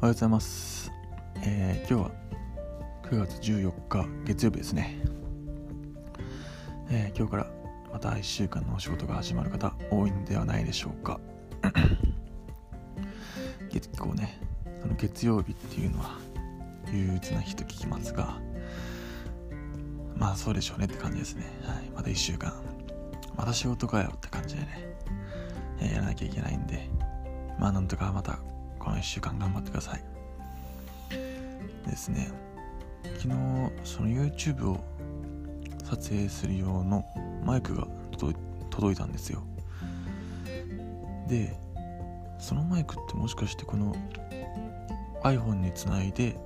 おはようございます。えー今日は9月14日月曜日ですね。えー今日からまた1週間のお仕事が始まる方多いんではないでしょうか。結構ね、その月曜日っていうのは憂鬱な日と聞きますが、まあそうでしょうねって感じですね。はい、また1週間、また仕事かよって感じでね、えーやらなきゃいけないんで、まあなんとかまたこの1週間頑張ってください。ですね、昨日その YouTube を撮影する用のマイクが届いたんですよ。で、そのマイクってもしかしてこの iPhone につないで、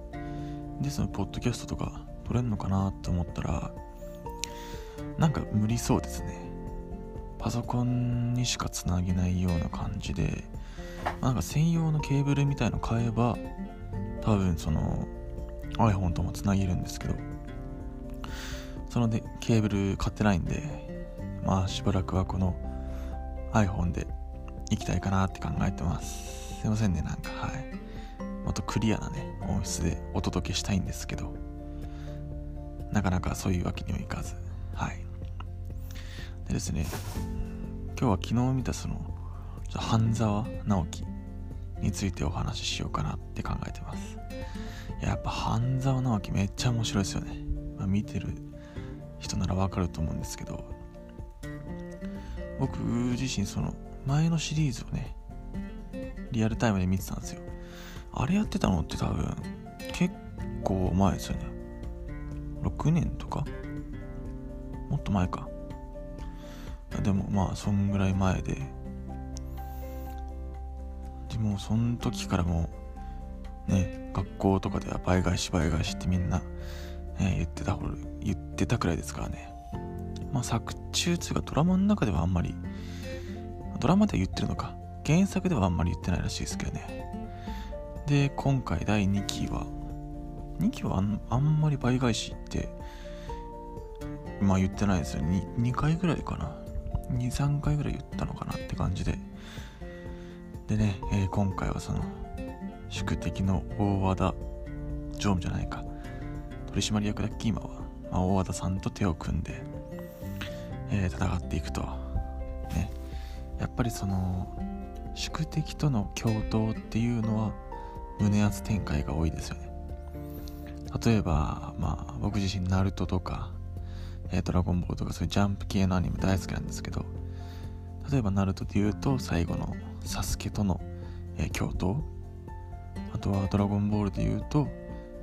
で、そのポッドキャストとか撮れんのかなって思ったら、なんか無理そうですね。パソコンにしかつなげないような感じで、なんか専用のケーブルみたいの買えば多分その iPhone ともつなげるんですけどそのでケーブル買ってないんでまあしばらくはこの iPhone で行きたいかなって考えてます。すいませんねなんかはい。もっとクリアなね音質でお届けしたいんですけどなかなかそういうわけにはいかず。はい。でですね今日は昨日見たそのっと半沢直樹についてお話ししようかなって考えてます。ややっぱ半沢直樹めっちゃ面白いですよね、まあ、見てる人ならわかると思うんですけど。僕自身その前のシリーズをねリアルタイムで見てたんですよ。あれやってたのって多分結構前ですよね。6年とか？もっと前か。でもまあそんぐらい前で。でもその時からもうね学校とかでは倍返し倍返しってみんな、ね、言ってたほど言ってたくらいですからね。まあ作中つうかドラマの中ではあんまりドラマでは言ってるのか。原作ではあんまり言ってないらしいですけどね。で今回第2期は2期はあんあんまり倍返しってまあ言ってないですよ 2, 2回ぐらいかな。23回ぐらい言ったのかなって感じで。でね、えー今回はその宿敵の大和田常務じゃないか。取締役だっけ今は、まあ、大和田さんと手を組んで、えー戦っていくと。ね。やっぱりその宿敵との共闘っていうのは胸圧展開が多いですよね。例えばまあ僕自身ナルトとか、えードラゴンボールとかそういうジャンプ系のアニメ大好きなんですけど例えばナルトで言うと最後のサスケとの、えー共闘。あとはドラゴンボールで言うと、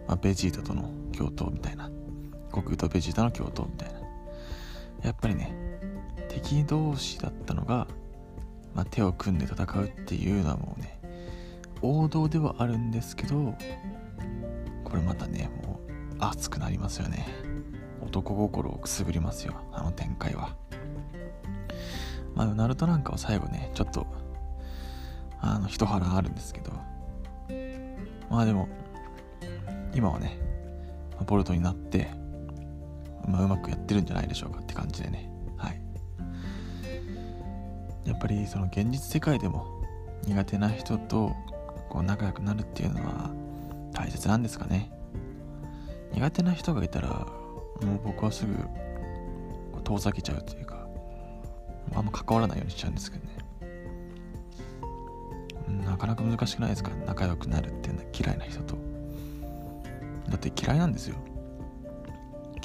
まあ、ベジータとの共闘みたいな。悟空とベジータの共闘みたいな。やっぱりね敵同士だったのが、まあ、手を組んで戦うっていうのはもうね王道ではあるんですけどこれまたねもう熱くなりますよね。男心をくすぐりますよあの展開は。まあナルトなんかは最後ねちょっとあの一腹あるんですけど。まあでも今はねボルトになって、まあ、うまくやってるんじゃないでしょうかって感じでね。はい。やっぱりその現実世界でも苦手な人とこう仲良くなるっていうのは大切なんですかね。苦手な人がいたらもう僕はすぐ遠ざけちゃうというかあんま関わらないようにしちゃうんですけどね。なかなか難しくないですか？仲良くなるっていうのは嫌いな人と。だって嫌いなんですよ。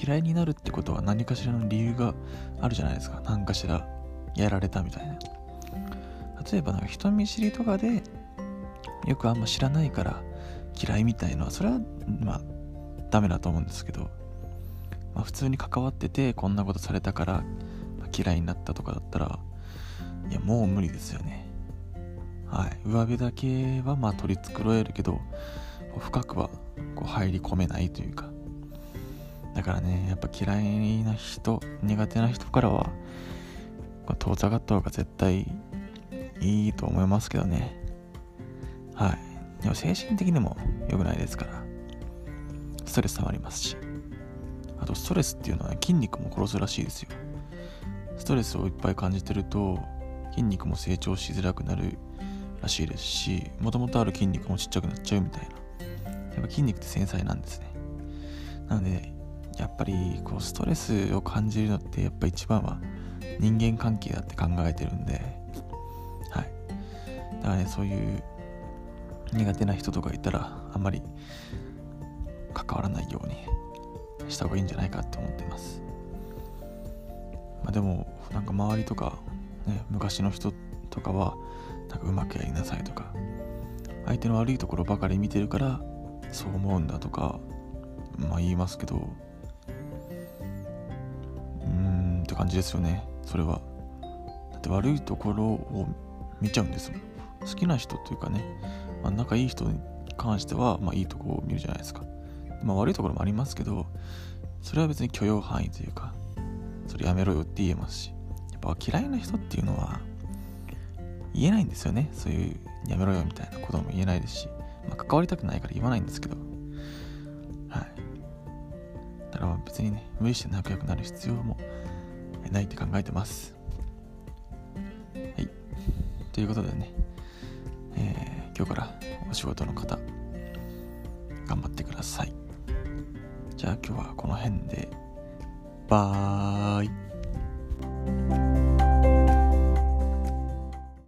嫌いになるってことは何かしらの理由があるじゃないですか。何かしらやられたみたいな。例えばなんか人見知りとかでよくあんま知らないから嫌いみたいのはそれはまあダメだと思うんですけど、まあ、普通に関わっててこんなことされたから嫌いになったとかだったらいやもう無理ですよね。はい。上辺だけはまあ取り繕えるけど深くはこう入り込めないというか。だからねやっぱ嫌いな人苦手な人からは遠ざかった方が絶対いいと思いますけどね。はい。でも精神的にも良くないですから。ストレス溜まりますし。あとストレスっていうのは筋肉も殺すらしいですよ。ストレスをいっぱい感じてると筋肉も成長しづらくなるらしいですしもともとある筋肉もちっちゃくなっちゃうみたいな。やっぱ筋肉って繊細なんですね。なのでやっぱりこうストレスを感じるのってやっぱ一番は人間関係だって考えてるんではい。だからねそういう苦手な人とかいたらあんまり関わらないようにした方がいいんじゃないかって思ってます。まあでもなんか周りとか、ね、昔の人とかはなんかうまくやりなさいとか相手の悪いところばかり見てるからそう思うんだとかまあ言いますけどうーんって感じですよねそれは。だって悪いところを見ちゃうんですもん。好きな人というかね、まあ、仲いい人に関しては、まあ、いいとこを見るじゃないですか、まあ、悪いところもありますけどそれは別に許容範囲というかそれやめろよって言えますしやっぱ嫌いな人っていうのは言えないんですよね。そういうやめろよみたいなことも言えないですし、まあ、関わりたくないから言わないんですけど。はい。だから別にね無理して仲良くなる必要もないって考えてます。はい。ということでね、えー、今日からお仕事の方頑張ってください。じゃあ今日はこの辺で。バイ。